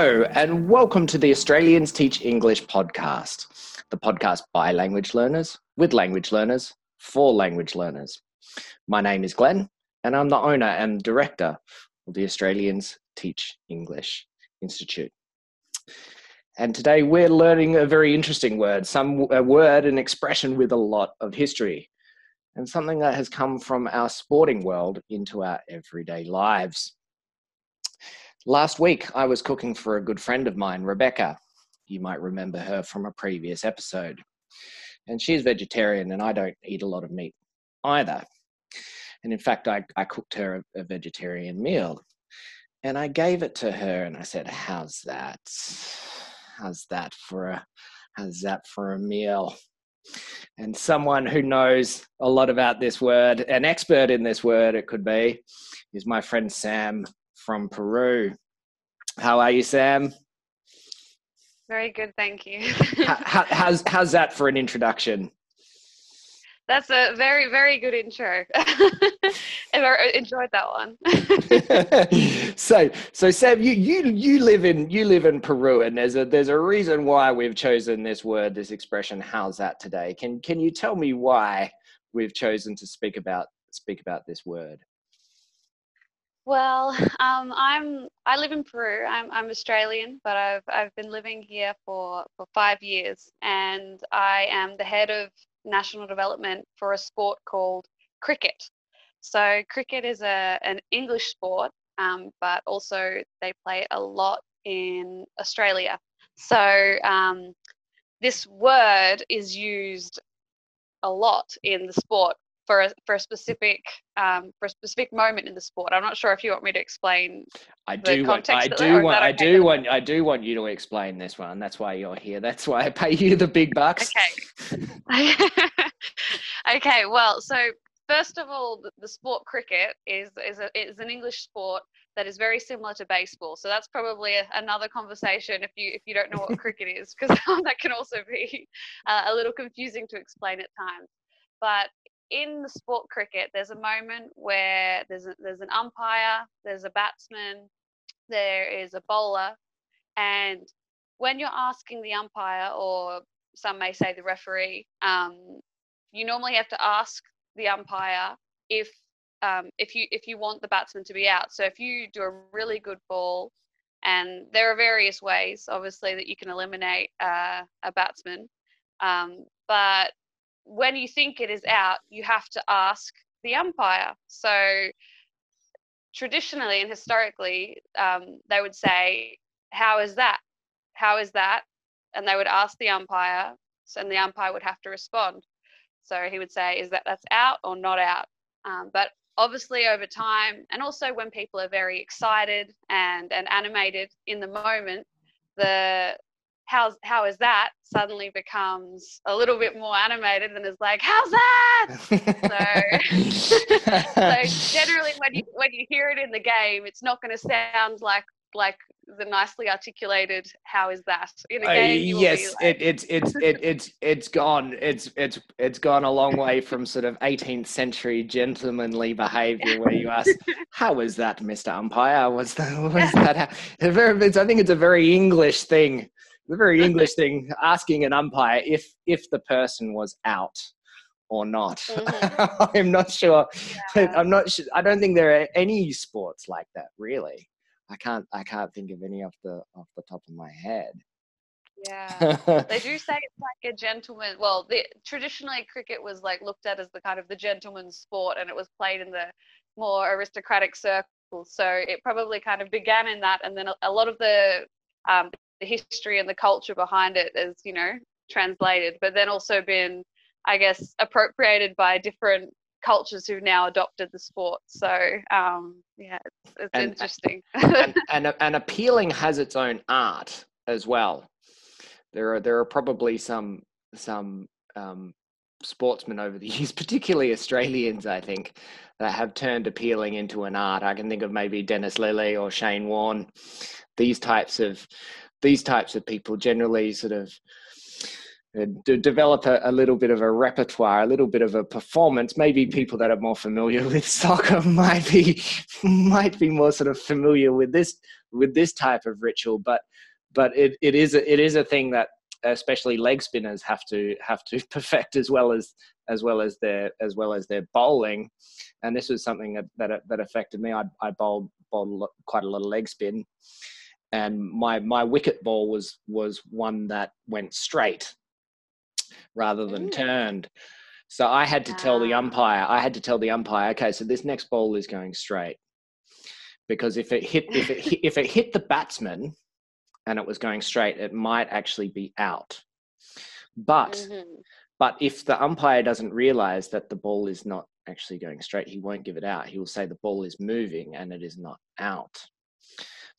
Hello, and welcome to the Australians Teach English podcast, the podcast by language learners, with language learners, for language learners. My name is Glenn, and I'm the owner and director of the Australians Teach English Institute. And today we're learning a very interesting word, some a word and expression with a lot of history, and something that has come from our sporting world into our everyday lives. Last week, I was cooking for a good friend of mine, Rebecca. You might remember her from a previous episode. And she's vegetarian, and I don't eat a lot of meat either. And in fact, I, I cooked her a, a vegetarian meal. And I gave it to her, and I said, How's that? How's that for a how's that for a meal? And someone who knows a lot about this word, an expert in this word, it could be, is my friend Sam from Peru. How are you, Sam? Very good, thank you. how, how's, how's that for an introduction? That's a very, very good intro. I enjoyed that one. so, so Sam, you you you live in you live in Peru, and there's a there's a reason why we've chosen this word, this expression. How's that today? Can can you tell me why we've chosen to speak about speak about this word? Well, um, I'm I live in Peru. I'm I'm Australian, but I've I've been living here for for five years, and I am the head of national development for a sport called cricket. So cricket is a an English sport, um, but also they play a lot in Australia. So um, this word is used a lot in the sport for a, for a specific um, for a specific moment in the sport. I'm not sure if you want me to explain. I do want. I do want. I do want. I do want you to explain this one. That's why you're here. That's why I pay you the big bucks. Okay. okay. Well, so first of all, the, the sport cricket is is a, is an English sport that is very similar to baseball. So that's probably a, another conversation if you if you don't know what cricket is, because that can also be uh, a little confusing to explain at times. But in the sport cricket, there's a moment where there's a, there's an umpire, there's a batsman, there is a bowler, and when you're asking the umpire, or some may say the referee, um, you normally have to ask the umpire if um, if you if you want the batsman to be out. So if you do a really good ball, and there are various ways, obviously, that you can eliminate uh, a batsman, um, but when you think it is out, you have to ask the umpire. So traditionally and historically, um, they would say, "How is that? How is that?" And they would ask the umpire, and the umpire would have to respond. So he would say, "Is that that's out or not out?" Um, but obviously, over time, and also when people are very excited and and animated in the moment, the how's how is that suddenly becomes a little bit more animated and is like how's that? So, so generally when you when you hear it in the game it's not going to sound like like the nicely articulated how is that? In a uh, game uh, yes like, it, it's it's it, it's it's gone it's it's it's gone a long way from sort of 18th century gentlemanly behavior where you ask how is that mr umpire? Was that was yeah. that i think it's a very english thing the very English thing, asking an umpire if if the person was out or not. Mm-hmm. I'm not sure. Yeah. I'm not sure. I don't think there are any sports like that really. I can't. I can't think of any off the off the top of my head. Yeah, they do say it's like a gentleman. Well, the, traditionally cricket was like looked at as the kind of the gentleman's sport, and it was played in the more aristocratic circles. So it probably kind of began in that, and then a, a lot of the um, the history and the culture behind it is you know translated but then also been i guess appropriated by different cultures who've now adopted the sport. So um, yeah it's, it's and, interesting. and, and, and appealing has its own art as well. There are there are probably some some um, sportsmen over the years, particularly Australians, I think, that have turned appealing into an art. I can think of maybe Dennis Lillee or Shane Warne, these types of these types of people generally sort of uh, to develop a, a, little bit of a repertoire, a little bit of a performance. Maybe people that are more familiar with soccer might be might be more sort of familiar with this with this type of ritual. But but it, it is a, it is a thing that especially leg spinners have to have to perfect as well as as well as their as well as their bowling. And this was something that that, that affected me. I I bowled bowled quite a lot of leg spin, and my my wicket ball was was one that went straight rather than mm. turned. So I had to tell the ah. umpire, I had to tell the umpire, okay, so this next ball is going straight. Because if it hit if it hit, if it hit the batsman and it was going straight, it might actually be out. But mm-hmm. but if the umpire doesn't realize that the ball is not actually going straight, he won't give it out. He will say the ball is moving and it is not out.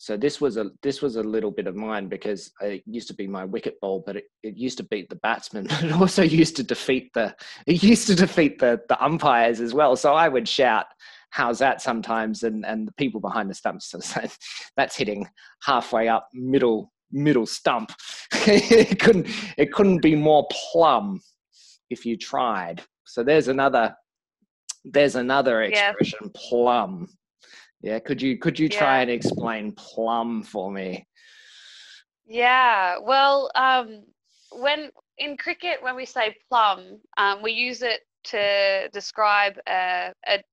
So this was a this was a little bit of mine because it used to be my wicket ball, but it, it used to beat the batsman, but it also used to defeat the it used to defeat the the umpires as well. So I would shout, "How's that?" sometimes, and and the people behind the stumps sort of said, "That's hitting halfway up middle middle stump." it couldn't it couldn't be more plumb if you tried. So there's another there's another expression, yeah. plumb. Yeah, could you could you try yeah. and explain plumb for me? Yeah, well, um, when in cricket, when we say plumb, um, we use it to describe a, a,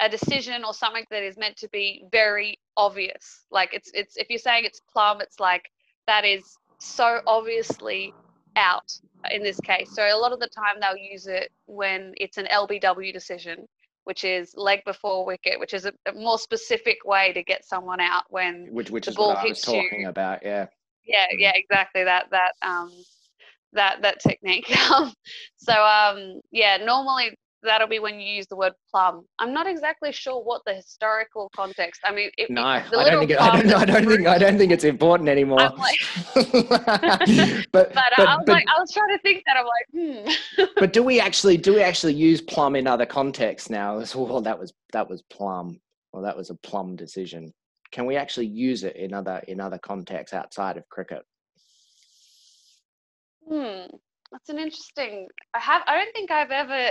a decision or something that is meant to be very obvious. Like it's it's if you're saying it's plumb, it's like that is so obviously out in this case. So a lot of the time they'll use it when it's an LBW decision which is leg before wicket, which is a, a more specific way to get someone out when which, which is the ball hits talking you. about. Yeah. Yeah, mm. yeah, exactly that that um that that technique. so um yeah, normally that'll be when you use the word plumb. I'm not exactly sure what the historical context. I mean, it, no, I don't think it, I don't, I don't think I don't think it's important anymore. Like, but, but, but, I was but, like, I was trying to think that I'm like, hmm. but do we actually do we actually use plumb in other contexts now? So, well, that was that was plumb, or that was a plumb decision. Can we actually use it in other in other contexts outside of cricket? Hmm. That's an interesting. I have. I don't think I've ever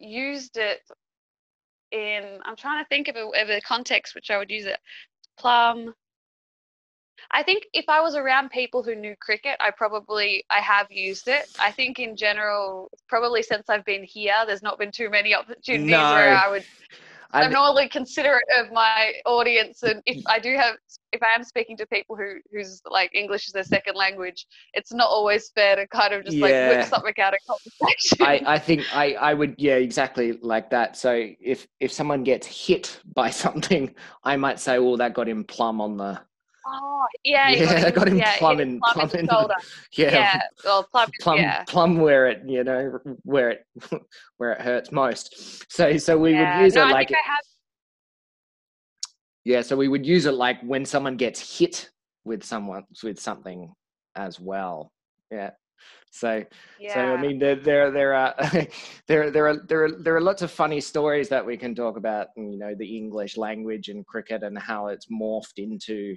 used it in i'm trying to think of a, of a context which i would use it Plumb. i think if i was around people who knew cricket i probably i have used it i think in general probably since i've been here there's not been too many opportunities no. where i would I'm, I'm normally considerate of my audience, and if I do have, if I am speaking to people who who's like English is their second language, it's not always fair to kind of just yeah. like whip something out of conversation. I, I think I I would yeah exactly like that. So if if someone gets hit by something, I might say, "Oh, that got him plumb on the Oh, yeah. Yeah, I got him yeah, plumbing, plumbing. Yeah, yeah. Well, plumb, plumb, yeah. plumb where it, you know, where it, where it hurts most. So, so we yeah. would use no, it like. Have... Yeah, so we would use it like when someone gets hit with someone with something as well. Yeah. So, yeah. so I mean, there, there, there are, there, there are, there are, there are lots of funny stories that we can talk about. You know, the English language and cricket and how it's morphed into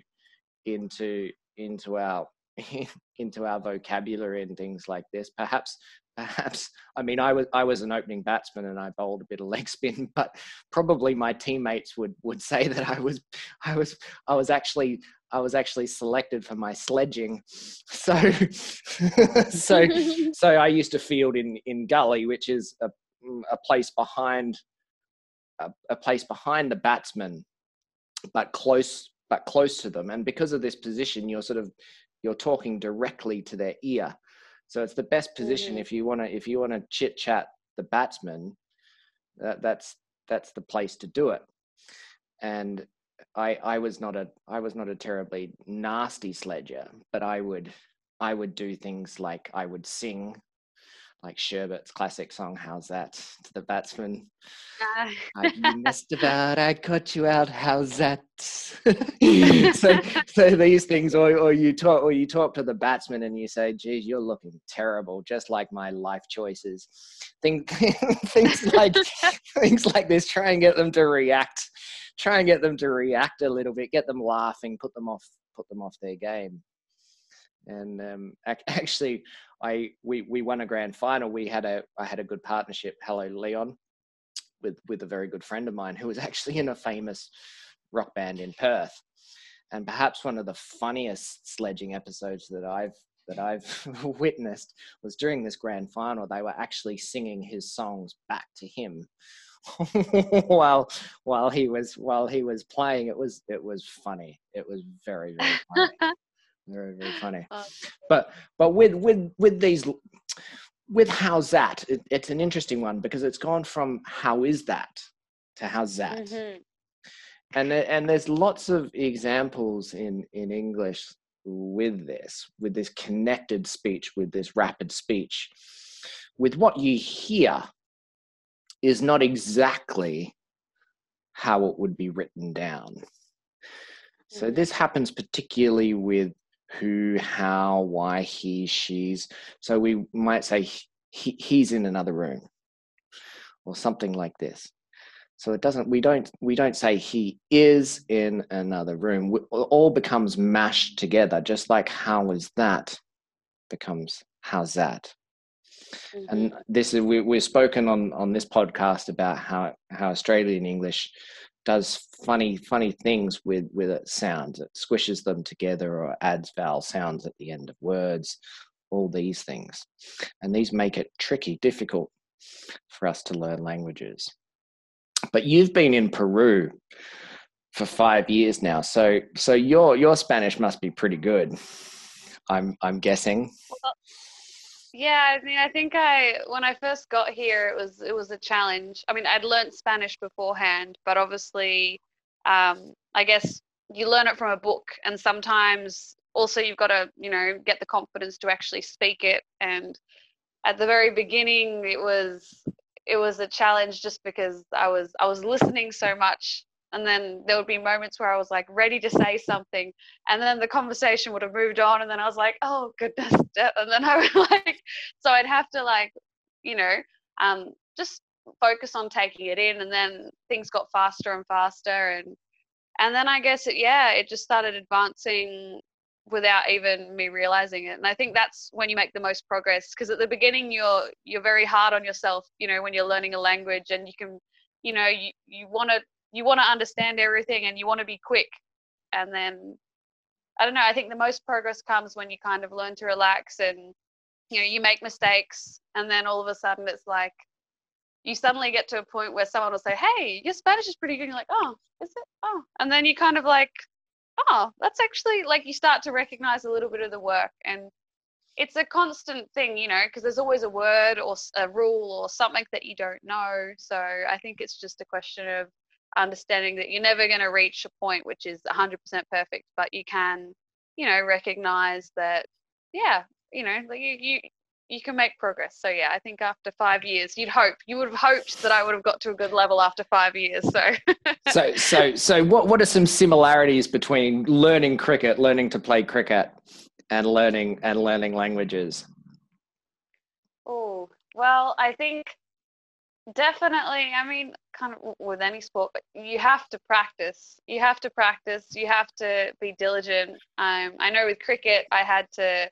into into our into our vocabulary and things like this. Perhaps, perhaps. I mean, I was I was an opening batsman and I bowled a bit of leg spin, but probably my teammates would would say that I was I was I was actually I was actually selected for my sledging. So so so I used to field in in gully, which is a a place behind a, a place behind the batsman, but close but close to them. And because of this position, you're sort of you're talking directly to their ear. So it's the best position mm-hmm. if you want to if you want to chit chat the batsman. That, that's that's the place to do it. And I I was not a I was not a terribly nasty sledger, but I would I would do things like I would sing like Sherbet's classic song, How's That? to the batsman. Uh. I, you missed about, I caught you out, how's that? so, so these things, or, or you talk, or you talk to the batsman and you say, geez, you're looking terrible, just like my life choices. Think, things like, things like this, try and get them to react, try and get them to react a little bit, get them laughing, put them off, put them off their game. And um, actually, I we we won a grand final. We had a I had a good partnership. Hello, Leon, with with a very good friend of mine who was actually in a famous rock band in Perth. And perhaps one of the funniest sledging episodes that I've that I've witnessed was during this grand final. They were actually singing his songs back to him while while he was while he was playing. It was it was funny. It was very very funny. Very very funny. Oh. But but with with with these with how's that? It, it's an interesting one because it's gone from how is that to how's that. Mm-hmm. And and there's lots of examples in in English with this, with this connected speech, with this rapid speech, with what you hear is not exactly how it would be written down. So mm. this happens particularly with who, how, why, he, she's. So we might say he, he's in another room or something like this. So it doesn't. We don't. We don't say he is in another room. It all becomes mashed together, just like how is that becomes how's that. Mm-hmm. And this is we, we've spoken on on this podcast about how how Australian English does funny funny things with with it sounds. It squishes them together or adds vowel sounds at the end of words. All these things, and these make it tricky, difficult for us to learn languages. But you've been in Peru for five years now, so so your your Spanish must be pretty good. I'm I'm guessing. Well, yeah, I mean, I think I when I first got here, it was it was a challenge. I mean, I'd learned Spanish beforehand, but obviously, um, I guess you learn it from a book, and sometimes also you've got to you know get the confidence to actually speak it. And at the very beginning, it was it was a challenge just because I was I was listening so much and then there would be moments where I was like ready to say something and then the conversation would have moved on and then I was like oh goodness and then I would like so I'd have to like you know um just focus on taking it in and then things got faster and faster and and then I guess it yeah it just started advancing without even me realizing it. And i think that's when you make the most progress because at the beginning you're you're very hard on yourself you know when you're learning a language and you can you know you you want to you want to understand everything and you want to be quick and then i don't know i think the most progress comes when you kind of learn to relax and you know you make mistakes and then all of a sudden it's like you suddenly get to a point where someone will say hey your spanish is pretty good and you're like oh is it oh and then you kind of like oh, that's actually like you start to recognize a little bit of the work. And it's a constant thing, you know, because there's always a word or a rule or something that you don't know. So I think it's just a question of understanding that you're never going to reach a point which is 100% perfect, but you can, you know, recognize that, yeah, you know, like you, you you can make progress. So yeah, I think after five years, you'd hope you would have hoped that I would have got to a good level after five years. So so so so what what are some similarities between learning cricket, learning to play cricket, and learning and learning languages? Oh well, I think definitely. I mean, kind of with any sport, you have to practice. You have to practice. You have to be diligent. Um, I know with cricket, I had to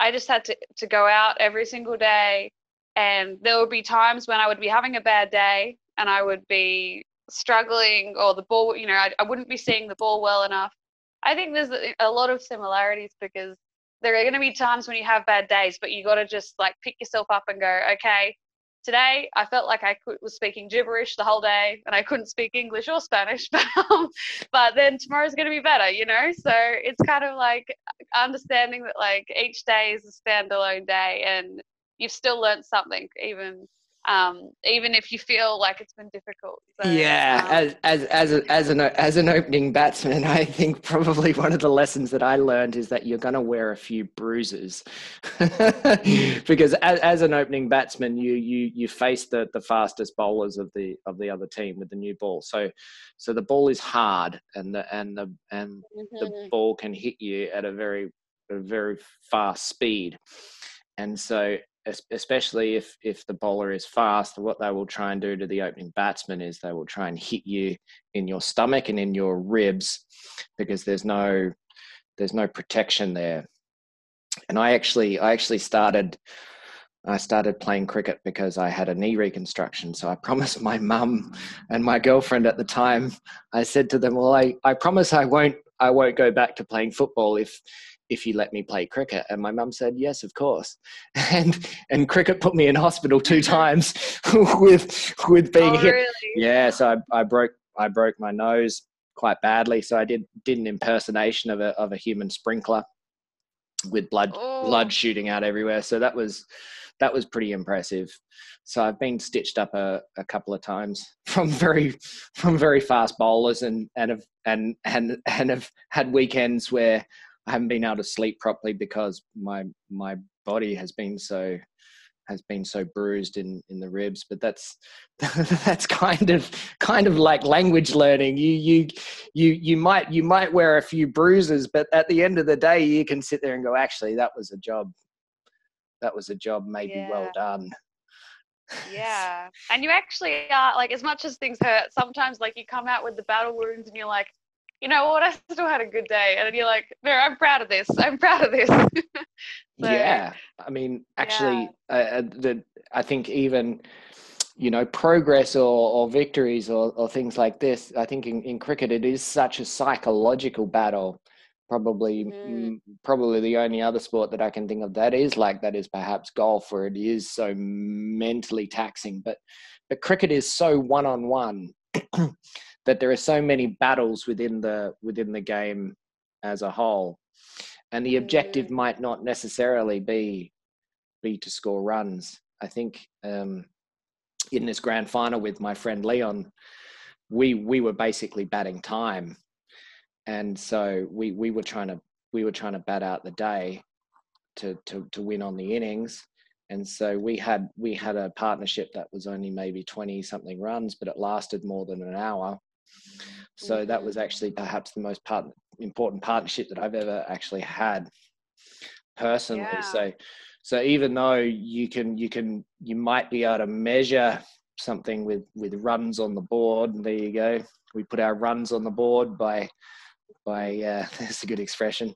I just had to, to go out every single day. And there would be times when I would be having a bad day and I would be struggling or the ball, you know, I, I wouldn't be seeing the ball well enough. I think there's a, a lot of similarities because there are going to be times when you have bad days, but you got to just like pick yourself up and go, okay, today I felt like I could, was speaking gibberish the whole day and I couldn't speak English or Spanish, but, um, but then tomorrow's going to be better, you know? So it's kind of like understanding that like each day is a standalone day and you've still learned something even um, even if you feel like it's been difficult. So, yeah, um, as as as a, as an as an opening batsman, I think probably one of the lessons that I learned is that you're going to wear a few bruises because as, as an opening batsman, you you you face the the fastest bowlers of the of the other team with the new ball. So so the ball is hard, and the and the and mm-hmm. the ball can hit you at a very a very fast speed. And so especially if if the bowler is fast what they will try and do to the opening batsman is they will try and hit you in your stomach and in your ribs because there's no there's no protection there and I actually I actually started I started playing cricket because I had a knee reconstruction. So I promised my mum and my girlfriend at the time. I said to them, "Well, I, I promise I won't I won't go back to playing football if if you let me play cricket." And my mum said, "Yes, of course." And and cricket put me in hospital two times with with being oh, hit. Really? Yeah, so I, I broke I broke my nose quite badly. So I did did an impersonation of a of a human sprinkler with blood Oh. blood shooting out everywhere. So that was that was pretty impressive. So I've been stitched up a, a couple of times from very from very fast bowlers and and have and and and have had weekends where I haven't been able to sleep properly because my my body has been so has been so bruised in in the ribs but that's that's kind of kind of like language learning. You you you you might you might wear a few bruises but at the end of the day you can sit there and go actually that was a job. That was a job maybe well done. Yeah. And you actually are like as much as things hurt, sometimes like you come out with the battle wounds and you're like, you know what, I still had a good day. And then you're like, no, I'm proud of this. I'm proud of this. So, yeah i mean actually uh, uh, the i think even you know progress or, or victories or, or things like this i think in, in cricket it is such a psychological battle probably Mm. probably the only other sport that i can think of that is like that is perhaps golf where it is so mentally taxing but but cricket is so one-on-one that there are so many battles within the within the game as a whole and the objective Mm. might not necessarily be be to score runs. I think um, in this grand final with my friend Leon, we we were basically batting time, and so we we were trying to we were trying to bat out the day to to to win on the innings. And so we had we had a partnership that was only maybe twenty something runs, but it lasted more than an hour. So that Mhm. was actually perhaps the most part, important partnership that I've ever actually had personally. Yeah. So so even though you can you can you might be able to measure something with with runs on the board, and there you go. We put our runs on the board by by uh, that's a good expression.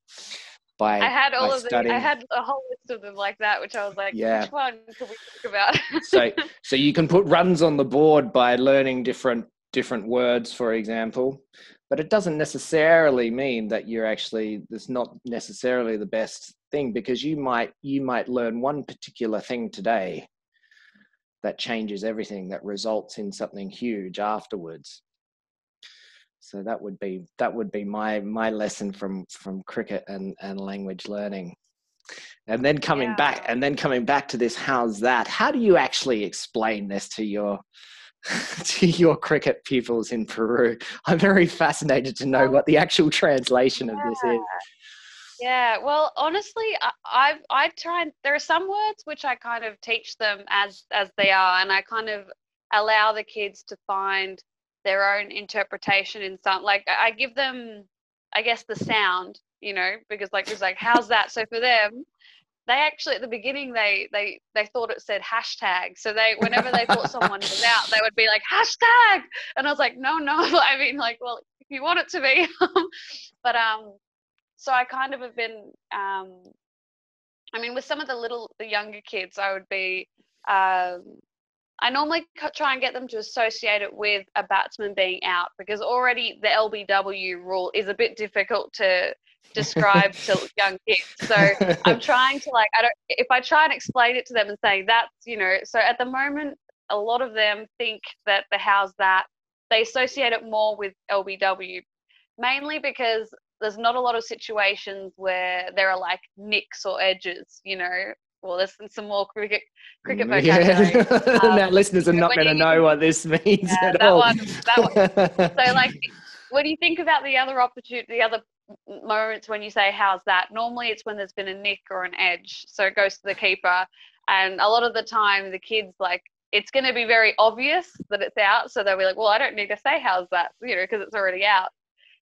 By I had all of them. studying. I had a whole list of them like that, which I was like, Yeah. which one could we talk about? so so you can put runs on the board by learning different different words for example but it doesn't necessarily mean that you're actually that's not necessarily the best thing because you might you might learn one particular thing today that changes everything that results in something huge afterwards. So that would be that would be my my lesson from from cricket and and language learning. And then coming back and then coming back to this how's that? How do you actually explain this to your to your cricket pupils in peru i'm very fascinated to know what the actual translation of this is Yeah, well, honestly, I, I've I try and there are some words which I kind of teach them as as they are, and I kind of allow the kids to find their own interpretation in some. Like I give them, I guess, the sound, you know, because like it's like, how's that? So for them, they actually at the beginning they they they thought it said hashtag. So they whenever they thought someone was out, they would be like hashtag, and I was like, no, no. I mean, like, well, if you want it to be, but um so I kind of have been um I mean with some of the little the younger kids I would be um I normally try and get them to associate it with a batsman being out because already the LBW rule is a bit difficult to describe to young kids. So I'm trying to like I don't if I try and explain it to them and say that's you know so at the moment a lot of them think that the how's that. They associate it more with LBW mainly because there's not a lot of situations where there are like nicks or edges you know? Well there's some more cricket cricket vocabulary. yeah. Um, now listeners are not going to know what this means Yeah, at that all. one- that so like when you think about the other opportunity the other moments when you say how's that? Normally it's when there's been a nick or an edge so it goes to the keeper. And a lot of the time the kids like it's going to be very obvious that it's out so they'll be like well i don't need to say how's that you know because it's already out.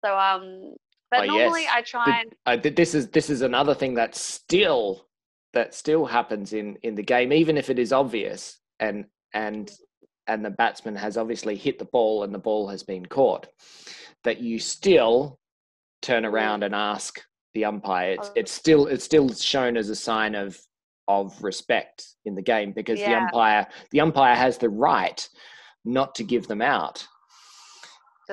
So um but Oh, normally yes. i try and uh, this is this is another thing that still that still happens in in the game even if it is obvious and and and the batsman has obviously hit the ball and the ball has been caught that you still turn around and ask the umpire. It's Oh. it's still it's still shown as a sign of of respect in the game because the umpire the umpire has the right not to give them out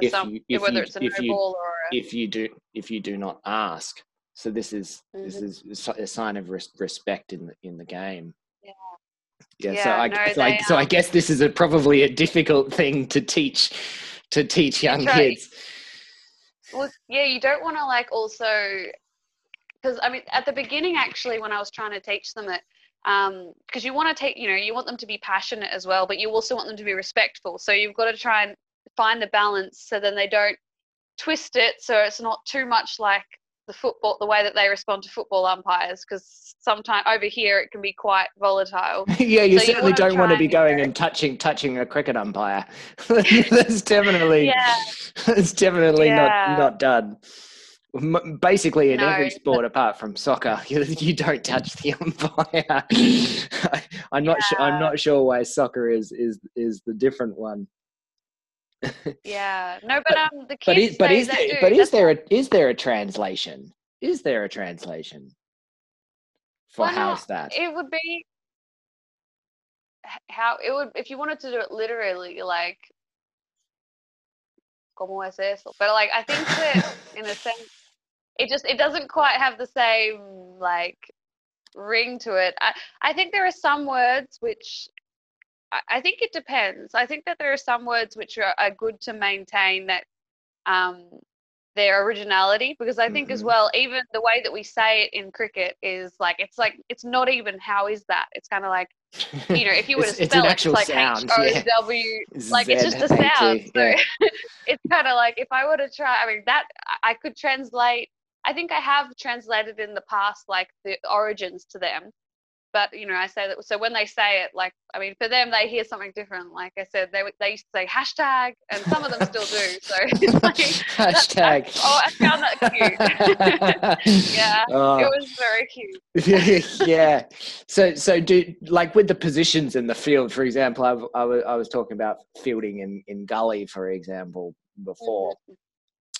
if some, you- if whether you- it's a no if you- ball or a, if you do if you do not ask. So this is this Mhm. is a sign of res- respect in the in the game. Yeah. Yeah. so I no, so, I, so I um, guess this is a probably a difficult thing to teach to teach young right. kids. Well, yeah, you don't want to like also, because I mean, at the beginning, actually, when I was trying to teach them it, um, because you want to take, you know, you want them to be passionate as well, but you also want them to be respectful. So you've got to try and find the balance so then they don't twist it so it's not too much like the football, the way that they respond to football umpires, because sometimes over here it can be quite volatile. yeah, you So you certainly wanna don't want to be going and touching touching a cricket umpire. that's definitely Yeah. it's definitely Yeah. not not done. Basically, in No, every sport apart from soccer, you, you don't touch the umpire. I, I'm not sure. I'm not sure why soccer is is is the different one. Yeah, no, but, um, the kids But is, but is there do. but is there a is there a translation? Is there a translation for not? how's that? it would be how it would if you wanted to do it literally like como es eso but like i think that in a sense it just it doesn't quite have the same like ring to it i i think there are some words which I, think it depends i think that there are some words which are, are good to maintain that um their originality because i think as Mhm. well even the way that we say it in cricket is like it's like it's not even how is that it's kind of like you know if you were to spell it, it's like H O. W like it's just a sound. So it's kind of like if I were to try, I mean, that I could translate. I think I have translated in the past, like the origins to them. But you know, I say that. So when they say it, like I mean, for them, they hear something different. Like I said, they they used to say hashtag, and some of them still do. So it's like, Hashtag. oh, I found that cute. Yeah, Oh. it was very cute. yeah. So, so do like with the positions in the field, for example, I've, I was I was talking about fielding in in gully, for example, before. Mm-hmm.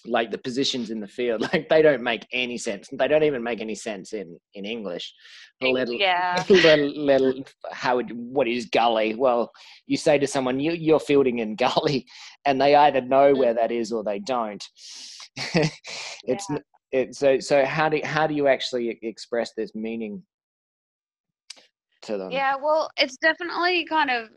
Like the positions in the field, like they don't make any sense. They don't even make any sense in in English. Let, Yeah. let, let, how would, what is gully? Well, you say to someone you, you're fielding in gully, and they either know Mm. where that is or they don't. it's n it, so so how do how do you actually express this meaning to them? Yeah, well, it's definitely kind of.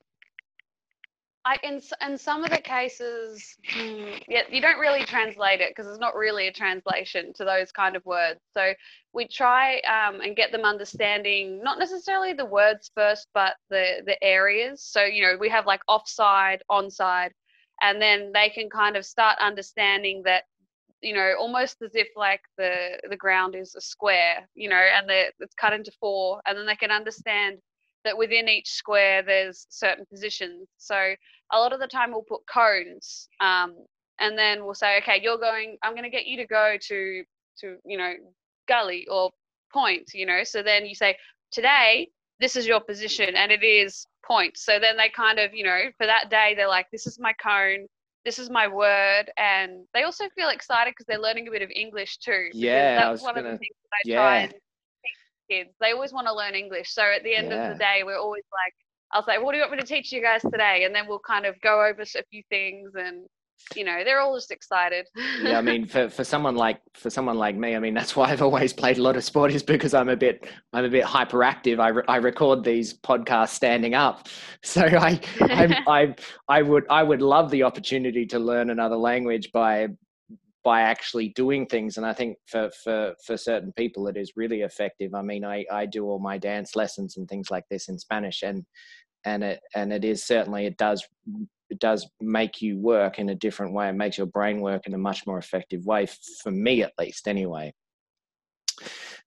I in in some of the cases, hmm, yeah, you don't really translate it because it's not really a translation to those kind of words. So we try um, and get them understanding not necessarily the words first, but the the areas. So you know, we have like offside, onside, and then they can kind of start understanding that you know almost as if like the the ground is a square you know and it's cut into four and then they can understand that within each square there's certain positions so a lot of the time we'll put cones um, and then we'll say okay you're going i'm going to get you to go to to you know gully or point you know? So then you say today this is your position and it is point so then they kind of you know for that day they're like this is my cone this is my word and they also feel excited because they're learning a bit of english too Yeah, that's one of gonna- the things that i yeah. try and teach kids. They always want to learn english so at the end of the day we're always like i'll say what do you want me to teach you guys today? And then we'll kind of go over a few things and you know they're all just excited. Yeah, I mean, for, for someone like for someone like me, I mean, that's why I've always played a lot of sport is because I'm a bit I'm a bit hyperactive. I, re- I record these podcasts standing up, so I I'm, I I would I would love the opportunity to learn another language by by actually doing things. And i think for for for certain people it is really effective. I mean i i do all my dance lessons and things like this in spanish. And and it and it is certainly it does it does make you work in a different way. It makes your brain work in a much more effective way for me at least anyway.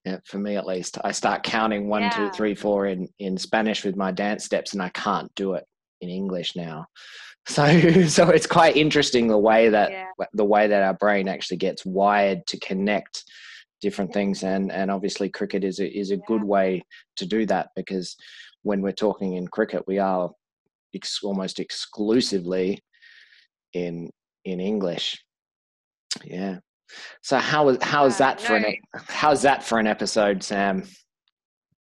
Yeah, for me at least. I start counting one, Yeah. three, four in in spanish with my dance steps and i can't do it in english now. So so it's quite interesting the way that Yeah. the way that our brain actually gets wired to connect different things and and obviously cricket is a, is a good way to do that because when we're talking in cricket we are ex- almost exclusively in in english yeah So how was how's Uh, that for an no. ep- how's that for an episode, Sam?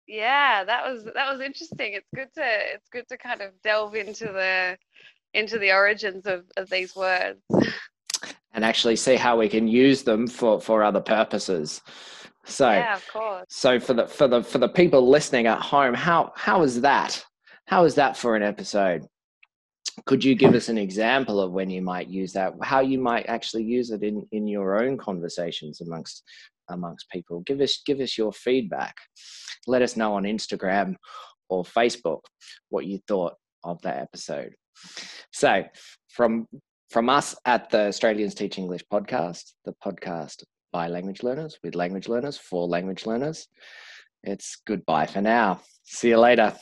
Yeah, that was that was interesting. It's good to it's good to kind of delve into the into the origins of, of these words. And actually see how we can use them for for other purposes. So Yeah, of course. so for the for the for the people listening at home, how how is that? How is that for an episode? Could you give us an example of when you might use that? How you might actually use it in in your own conversations amongst amongst people? Give us give us your feedback. Let us know on Instagram or Facebook what you thought of that episode. So from from us at the Australians Teach English podcast, the podcast by language learners, with language learners, for language learners. It's goodbye for now. See you later.